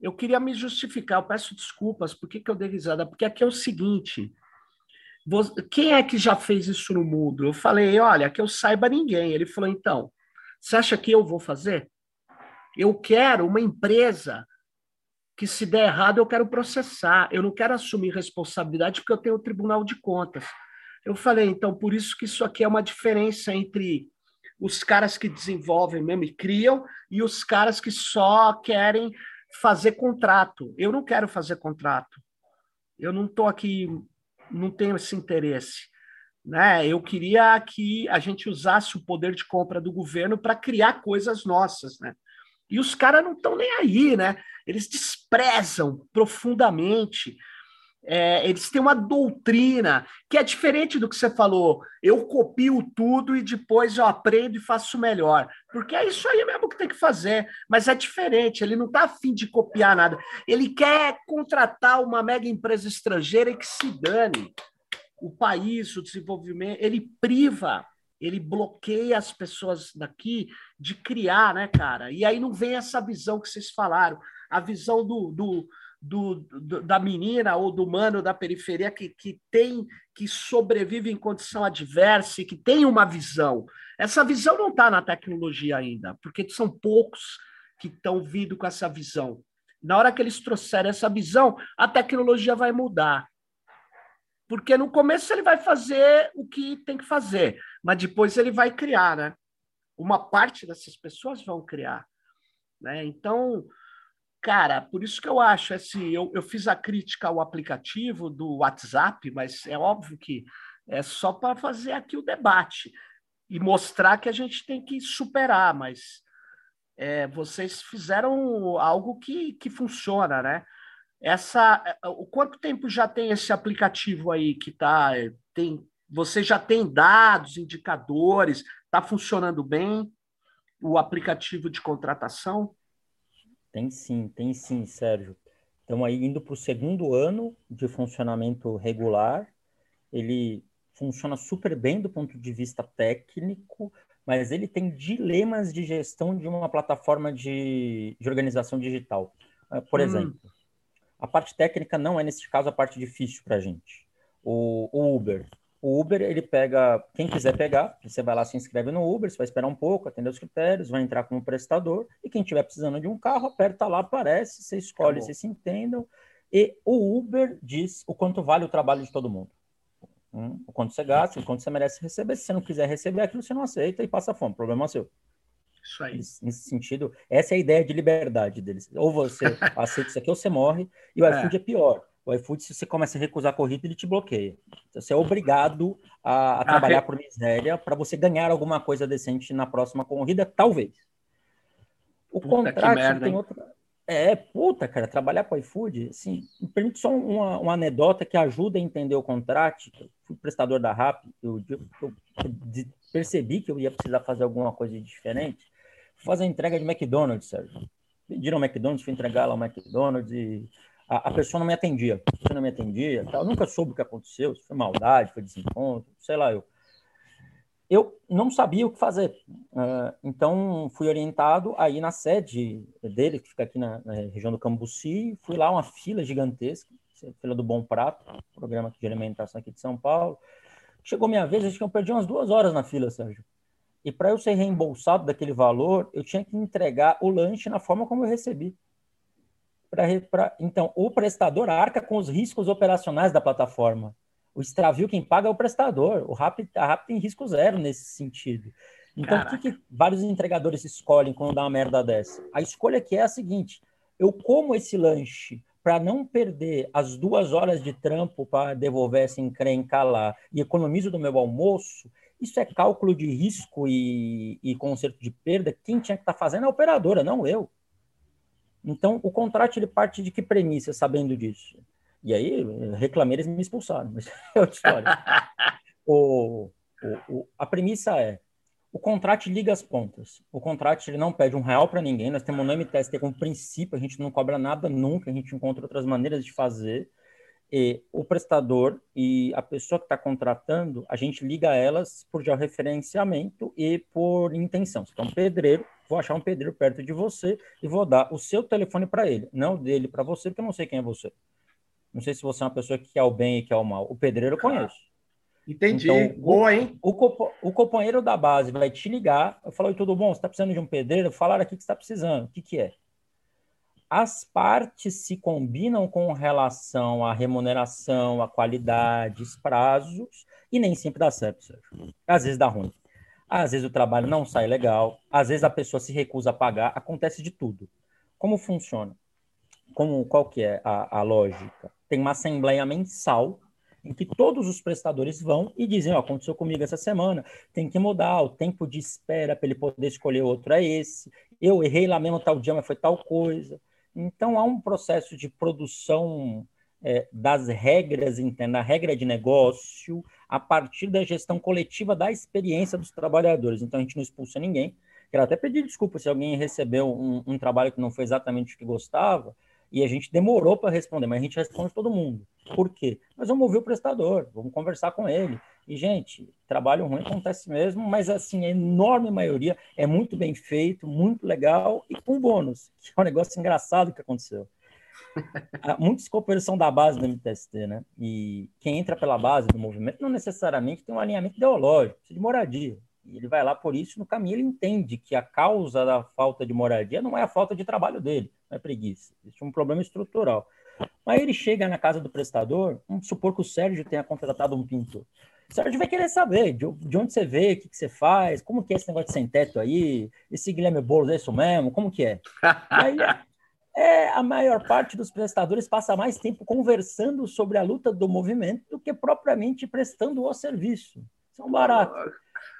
eu queria me justificar, eu peço desculpas, por que, que eu dei risada? Porque aqui é o seguinte, quem é que já fez isso no mundo? Eu falei, olha, que eu saiba ninguém. Ele falou, então, você acha que eu vou fazer? Eu quero uma empresa que se der errado eu quero processar, eu não quero assumir responsabilidade porque eu tenho o Tribunal de Contas. Eu falei, então, por isso que isso aqui é uma diferença entre os caras que desenvolvem mesmo e criam e os caras que só querem fazer contrato. Eu não quero fazer contrato. Eu não estou aqui, não tenho esse interesse. Né? Eu queria que a gente usasse o poder de compra do governo para criar coisas nossas. Né? E os caras não estão nem aí, né? Eles desprezam profundamente é, eles têm uma doutrina que é diferente do que você falou. Eu copio tudo e depois eu aprendo e faço melhor. Porque é isso aí mesmo que tem que fazer. Mas é diferente. Ele não está afim de copiar nada. Ele quer contratar uma mega empresa estrangeira e que se dane. O país, o desenvolvimento, ele priva, ele bloqueia as pessoas daqui de criar, né, cara? E aí não vem essa visão que vocês falaram, a visão do, do do, do, da menina ou do mano da periferia que, que tem que sobrevive em condição adversa e que tem uma visão. Essa visão não está na tecnologia ainda, porque são poucos que estão vindo com essa visão. Na hora que eles trouxerem essa visão, a tecnologia vai mudar. Porque no começo ele vai fazer o que tem que fazer, mas depois ele vai criar, né? Uma parte dessas pessoas vão criar. Né? Então, Cara, por isso que eu acho assim, eu, eu fiz a crítica ao aplicativo do WhatsApp, mas é óbvio que é só para fazer aqui o debate e mostrar que a gente tem que superar, mas é, vocês fizeram algo que, que funciona, né? Essa, o quanto tempo já tem esse aplicativo aí que tá tem você já tem dados, indicadores, está funcionando bem o aplicativo de contratação? Tem sim, tem sim, Sérgio. Estamos aí indo para o segundo ano de funcionamento regular. ele funciona super bem do ponto de vista técnico, mas ele tem dilemas de gestão de uma plataforma de, de organização digital. Ah, por hum. A parte técnica não é, nesse caso, a parte difícil para a gente. O, o, Uber. O Uber, ele pega, quem quiser pegar, você vai lá, se inscreve no Uber, você vai esperar um pouco, atender os critérios, vai entrar como prestador, e quem estiver precisando de um carro, aperta lá, aparece, você escolhe, vocês se entendam, e o Uber diz o quanto vale o trabalho de todo mundo. Hum, o quanto você gasta, o quanto você merece receber. Se você não quiser receber aquilo, você não aceita e passa fome. Problema seu. Isso aí. Nesse sentido, essa é a ideia de liberdade deles. Ou você aceita isso aqui ou você morre. E o é. iFood é pior. O iFood, se você começa a recusar a corrida, ele te bloqueia. Então, você é obrigado a, a trabalhar por miséria para você ganhar alguma coisa decente na próxima corrida, talvez. O Puta contrato merda, tem outra. É, puta, cara, trabalhar com iFood, assim, me permite só uma, uma anedota que ajuda a entender o contrato. Eu fui prestador da RAP, eu, eu, eu, percebi que eu ia precisar fazer alguma coisa diferente fazer entrega de McDonald's, Sérgio. Pediram McDonald's, fui entregar lá o McDonald's e a, a, pessoa não me atendia. A pessoa não me atendia, eu nunca soube o que aconteceu, se foi maldade, foi desencontro, sei lá eu. Eu não sabia o que fazer. Uh, então, fui orientado aí na sede dele, que fica aqui na, na, região do Cambuci. Fui lá, uma fila gigantesca, fila do Bom Prato, programa de alimentação aqui de São Paulo. Chegou minha vez, acho que eu perdi umas duas horas na fila, Sérgio. E para eu ser reembolsado daquele valor, eu tinha que entregar o lanche na forma como eu recebi. Pra, pra, então, o prestador arca com os riscos operacionais da plataforma. O extravio, quem paga é o prestador. O RAP, a RAP tem risco zero nesse sentido. Então, Caraca. o que, que vários entregadores escolhem quando dá uma merda dessa? A escolha que é a seguinte: eu como esse lanche para não perder as duas horas de trampo para devolver essa encrenca lá e economizo do meu almoço, isso é cálculo de risco e, e conserto de perda. Quem tinha que estar tá fazendo é a operadora, não eu. Então, o contrato ele parte de que premissa, sabendo disso? E aí, reclamei, eles me expulsaram, mas é outra história. o, o, o, a premissa é, o contrato liga as pontas. O contrato ele não pede um real para ninguém. Nós temos no MTST como princípio, a gente não cobra nada nunca, a gente encontra outras maneiras de fazer e o prestador e a pessoa que está contratando, a gente liga elas por georreferenciamento e por intenção. Então, pedreiro, vou achar um pedreiro perto de você e vou dar o seu telefone para ele, não dele para você, porque eu não sei quem é você. Não sei se você é uma pessoa que quer o bem e quer o mal. O pedreiro eu conheço. Entendi. Então, Boa, hein? O, o, companheiro da base vai te ligar. Eu falo, tudo bom? Você está precisando de um pedreiro? Falaram aqui que você está precisando. O que, que é? As partes se combinam com relação à remuneração, à qualidades, prazos, e nem sempre dá certo, Sérgio. Às vezes dá ruim. Às vezes o trabalho não sai legal, às vezes a pessoa se recusa a pagar, acontece de tudo. Como funciona? Como, qual que é a, a lógica? Tem uma assembleia mensal em que todos os prestadores vão e dizem, ó, aconteceu comigo essa semana, tem que mudar, o tempo de espera para ele poder escolher outro é esse, eu errei lá mesmo tal dia, mas foi tal coisa. Então, há um processo de produção é, das regras internas, a regra de negócio, a partir da gestão coletiva da experiência dos trabalhadores. Então, a gente não expulsa ninguém. Quero até pedir desculpa se alguém recebeu um, um trabalho que não foi exatamente o que gostava, e a gente demorou para responder, mas a gente responde todo mundo. Por quê? Nós vamos ouvir o prestador, vamos conversar com ele. E, gente, trabalho ruim acontece mesmo, mas, assim, a enorme maioria é muito bem feito, muito legal e com bônus, que é um negócio engraçado que aconteceu. Muitos companheiros são da base do MTST, né? E quem entra pela base do movimento não necessariamente tem um alinhamento ideológico, precisa de moradia. E ele vai lá por isso, no caminho ele entende que a causa da falta de moradia não é a falta de trabalho dele, não é preguiça. Existe um problema estrutural. Aí ele chega na casa do prestador, vamos supor que o Sérgio tenha contratado um pintor. O Sérgio vai querer saber de, de onde você vê, o que, que, você faz, como que é esse negócio de sem teto aí, esse Guilherme Boulos é isso mesmo, como que é? aí, é, a maior parte dos prestadores passa mais tempo conversando sobre a luta do movimento do que propriamente prestando o serviço. Isso é um barato.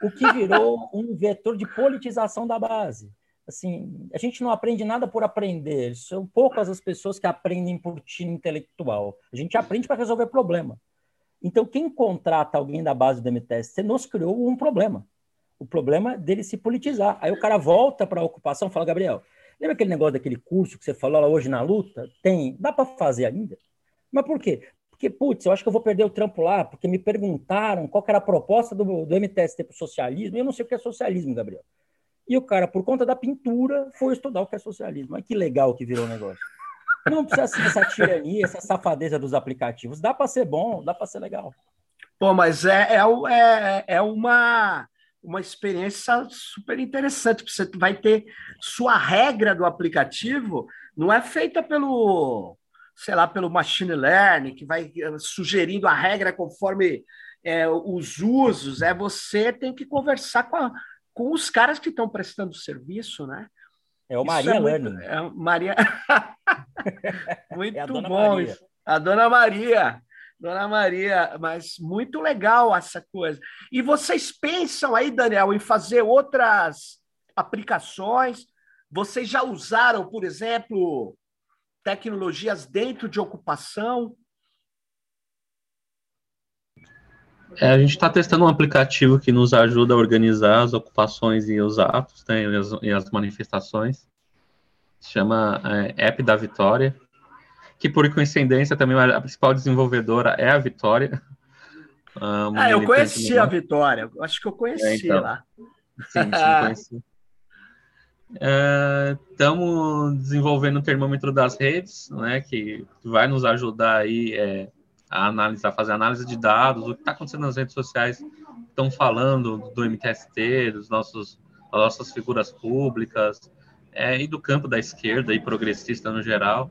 O que virou um vetor de politização da base assim, a gente não aprende nada por aprender. São poucas as pessoas que aprendem por tiro intelectual. A gente aprende para resolver problema. Então, quem contrata alguém da base do MTST nos criou um problema. O problema dele se politizar. Aí o cara volta para a ocupação e fala, Gabriel, lembra aquele negócio daquele curso que você falou lá hoje na luta? Tem, dá para fazer ainda? Mas por quê? Porque porque, putz, eu acho que eu vou perder o trampo lá, porque me perguntaram qual era a proposta do, do MTST para o socialismo, e eu não sei o que é socialismo, Gabriel. E o cara, por conta da pintura, foi estudar o que é socialismo. Mas que legal que virou o negócio. Não precisa ser essa tirania, essa safadeza dos aplicativos. Dá para ser bom, dá para ser legal. Pô, mas é, é, é, é uma, uma experiência super interessante. Você vai ter sua regra do aplicativo, não é feita pelo, sei lá, pelo machine learning, que vai eh, sugerindo a regra conforme é, os usos. É você tem que conversar com, a, com os caras que estão prestando serviço, né? É o Maria é Learning. É Maria. muito é bom Maria. isso. A Dona Maria. Dona Maria, mas muito legal essa coisa. E vocês pensam aí, Daniel, em fazer outras aplicações? Vocês já usaram, por exemplo, tecnologias dentro de ocupação? É, a gente está testando um aplicativo que nos ajuda a organizar as ocupações e os atos né, e, as, e, as, manifestações. Se chama é, App da Vitória, que por coincidência também a principal desenvolvedora é a Vitória. ah, eu conheci a Vitória, acho que eu conheci é, então, lá. Sim, sim, conheci. Estamos é, desenvolvendo o termômetro das redes, né, que vai nos ajudar aí é, a analisar, fazer análise de dados, o que está acontecendo nas redes sociais, estão falando do MTST, dos nossos, das nossas figuras públicas, é, e do campo da esquerda e progressista no geral.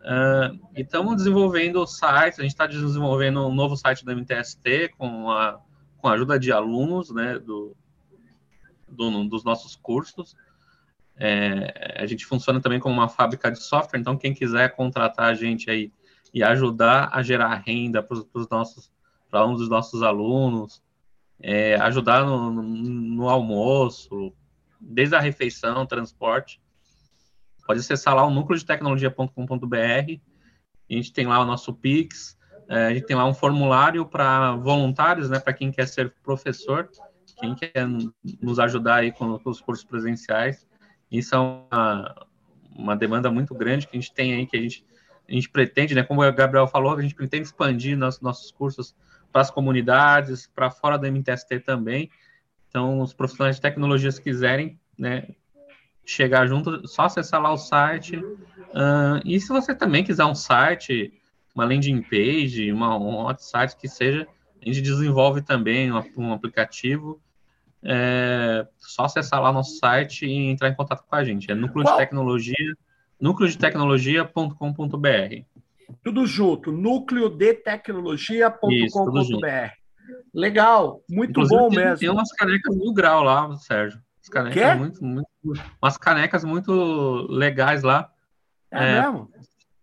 Uh, e estamos desenvolvendo sites, a gente está desenvolvendo um novo site do MTST com a, com a ajuda de alunos né, do, do dos nossos cursos. É, a gente funciona também como uma fábrica de software, então quem quiser contratar a gente aí e ajudar a gerar renda para os nossos para um dos nossos alunos, é, ajudar no, no, almoço, desde a refeição, transporte. Pode acessar lá o núcleo de tecnologia.com.br. A gente tem lá o nosso Pix, é, a gente tem lá um formulário para voluntários, né, para quem quer ser professor, quem quer nos ajudar aí com os cursos presenciais. Isso é uma, uma demanda muito grande que a gente tem aí, que a gente a gente pretende, né, como o Gabriel falou, a gente pretende expandir nossos, nossos cursos para as comunidades, para fora da MTST também. Então, os profissionais de tecnologia, se quiserem, né, chegar junto, só acessar lá o site. Uh, e se você também quiser um site, uma landing page, uma, um hot site que seja, a gente desenvolve também um, um aplicativo. É, só acessar lá nosso site e entrar em contato com a gente. É Núcleo Qual? de Tecnologia núcleodetecnologia.com.br. Tudo junto, núcleodetecnologia.com.br. Legal, muito Inclusive, bom tem, mesmo. Tem umas canecas mil grau lá, Sérgio. As canecas muito, muito, umas canecas muito legais lá. É, é mesmo?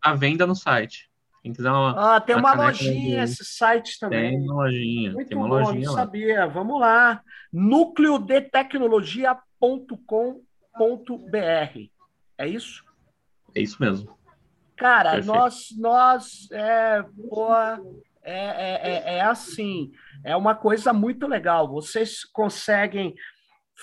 À venda no site. Quem quiser uma. Ah, tem uma, uma lojinha, esse site também. Tem uma lojinha. Muito tem uma bom, lojinha não lá. sabia. Vamos lá. núcleodetecnologia.com.br. É isso? É isso mesmo. Cara, Perfeito. nós, nós é, boa, é, é, é, é assim, é uma coisa muito legal. Vocês conseguem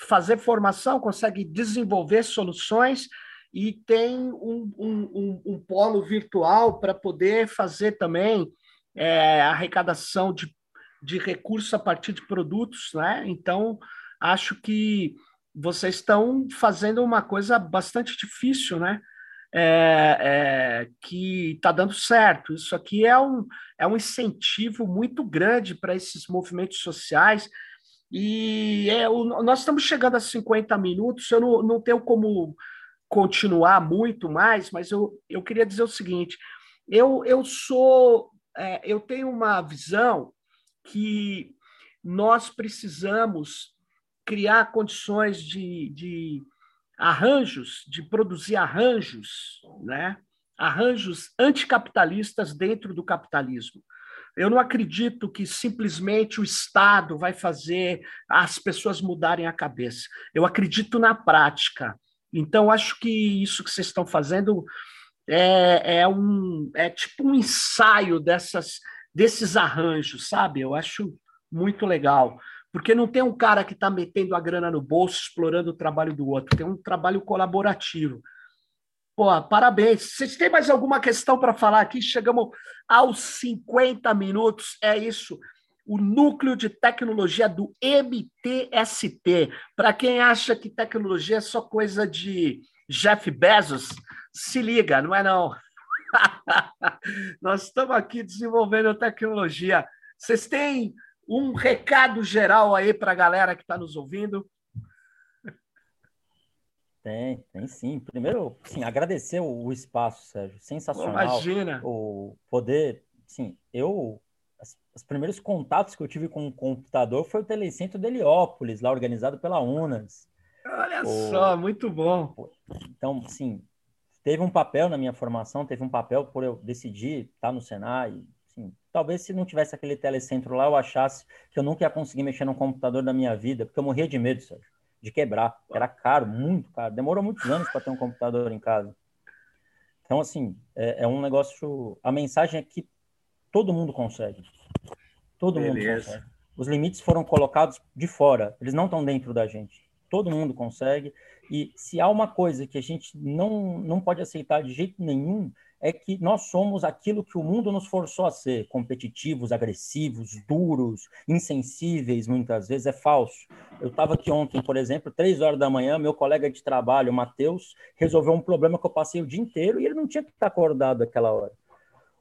fazer formação, conseguem desenvolver soluções e tem um, um, um, um polo virtual para poder fazer também é, arrecadação de, de recursos a partir de produtos, né? Então, acho que vocês estão fazendo uma coisa bastante difícil, né? é, é, que está dando certo. Isso aqui é um, é um incentivo muito grande para esses movimentos sociais. E é, o, nós estamos chegando a 50 minutos, eu não, não tenho como continuar muito mais, mas eu, eu queria dizer o seguinte: eu, eu sou, é, eu tenho uma visão que nós precisamos criar condições de, de arranjos, de produzir arranjos, né? arranjos anticapitalistas dentro do capitalismo. Eu não acredito que simplesmente o Estado vai fazer as pessoas mudarem a cabeça. Eu acredito na prática. Então, acho que isso que vocês estão fazendo é, é, um, é tipo um ensaio dessas, desses arranjos, sabe? Eu acho muito legal. Porque não tem um cara que está metendo a grana no bolso, explorando o trabalho do outro, tem um trabalho colaborativo. Pô, parabéns. Vocês têm mais alguma questão para falar aqui? Chegamos aos 50 minutos. É isso. O núcleo de tecnologia do MTST. Para quem acha que tecnologia é só coisa de Jeff Bezos, se liga, não é não. Nós estamos aqui desenvolvendo tecnologia. Vocês têm um recado geral aí para a galera que está nos ouvindo? Tem, tem sim. Primeiro, sim, agradecer o, espaço, Sérgio. Sensacional. Imagina. O poder, sim, eu os primeiros contatos que eu tive com o computador foi o Telecentro de Heliópolis, lá organizado pela UNAS. Olha o... só, muito bom. Então, sim, teve um papel na minha formação, teve um papel por eu decidir estar no Senai. Sim, talvez se não tivesse aquele telecentro lá, eu achasse que eu nunca ia conseguir mexer no computador da minha vida, porque eu morria de medo, Sérgio de quebrar. Era caro, muito caro. Demorou muitos anos para ter um computador em casa. Então, assim, é, é, um negócio. A mensagem é que todo mundo consegue. Todo Beleza. mundo consegue. Os limites foram colocados de fora, eles não estão dentro da gente. Todo mundo consegue. E se há uma coisa que a gente não, não pode aceitar de jeito nenhum, é que nós somos aquilo que o mundo nos forçou a ser, competitivos, agressivos, duros, insensíveis, muitas vezes, é falso. Eu estava aqui ontem, por exemplo, três horas da manhã, meu colega de trabalho, Matheus, resolveu um problema que eu passei o dia inteiro e ele não tinha que estar acordado aquela hora.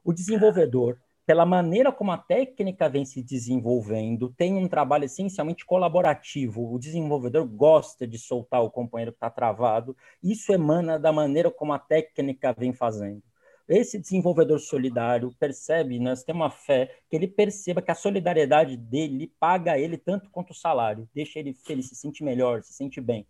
O desenvolvedor, pela maneira como a técnica vem se desenvolvendo, tem um trabalho essencialmente colaborativo. O desenvolvedor gosta de soltar o companheiro que está travado. Isso emana da maneira como a técnica vem fazendo esse desenvolvedor solidário percebe, nós temos uma fé que ele perceba que a solidariedade dele paga ele tanto quanto o salário, deixa ele feliz, se sente melhor, se sente bem.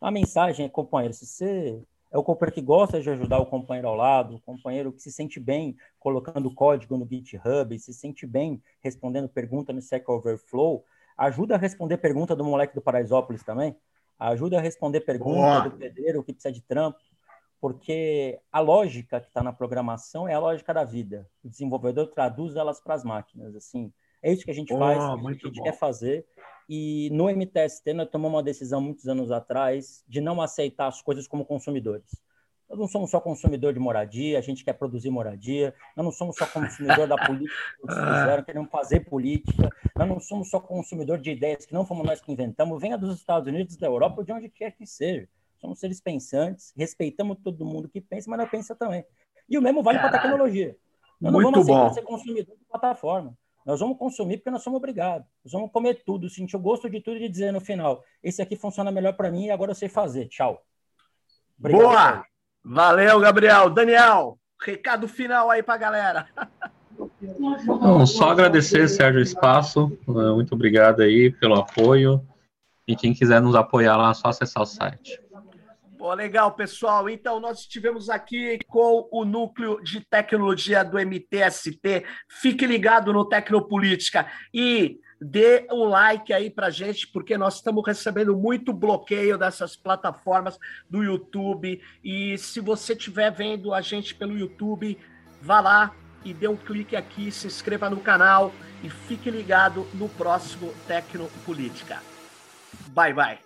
A mensagem é, companheiro, se você é o companheiro que gosta de ajudar o companheiro ao lado, o companheiro que se sente bem colocando código no GitHub, se sente bem respondendo pergunta no Stack Overflow, ajuda a responder pergunta do moleque do Paraisópolis também, ajuda a responder pergunta Boa. do pedreiro que precisa de trampo, porque a lógica que está na programação é a lógica da vida. O desenvolvedor traduz elas para as máquinas. Assim, é isso que a gente oh, faz, é que a gente bom. quer fazer. E no MTST nós tomamos uma decisão muitos anos atrás de não aceitar as coisas como consumidores. Nós não somos só consumidor de moradia, a gente quer produzir moradia. Nós não somos só consumidor da política que eles fizeram, queremos fazer política. Nós não somos só consumidor de ideias que não fomos nós que inventamos. Venha dos Estados Unidos, da Europa, de onde quer que seja somos seres pensantes, respeitamos todo mundo que pensa, mas não pensa também. E o mesmo vale para a tecnologia. Nós Muito não vamos bom. ser consumidor de plataforma. Nós vamos consumir porque nós somos obrigados. Nós vamos comer tudo, sentir o gosto de tudo e dizer no final: esse aqui funciona melhor para mim e agora eu sei fazer. Tchau. Obrigado, Boa! Valeu, Gabriel. Daniel, recado final aí para a galera. Não, só agradecer, Sérgio, o espaço. Muito obrigado aí pelo apoio. E quem quiser nos apoiar lá, é só acessar o site. Pô, legal, pessoal. Então, nós estivemos aqui com o núcleo de tecnologia do MTST. Fique ligado no Tecnopolítica e dê um like aí pra gente, porque nós estamos recebendo muito bloqueio dessas plataformas do YouTube. E se você estiver vendo a gente pelo YouTube, vá lá e dê um clique aqui, se inscreva no canal e fique ligado no próximo Tecnopolítica. Bye, bye.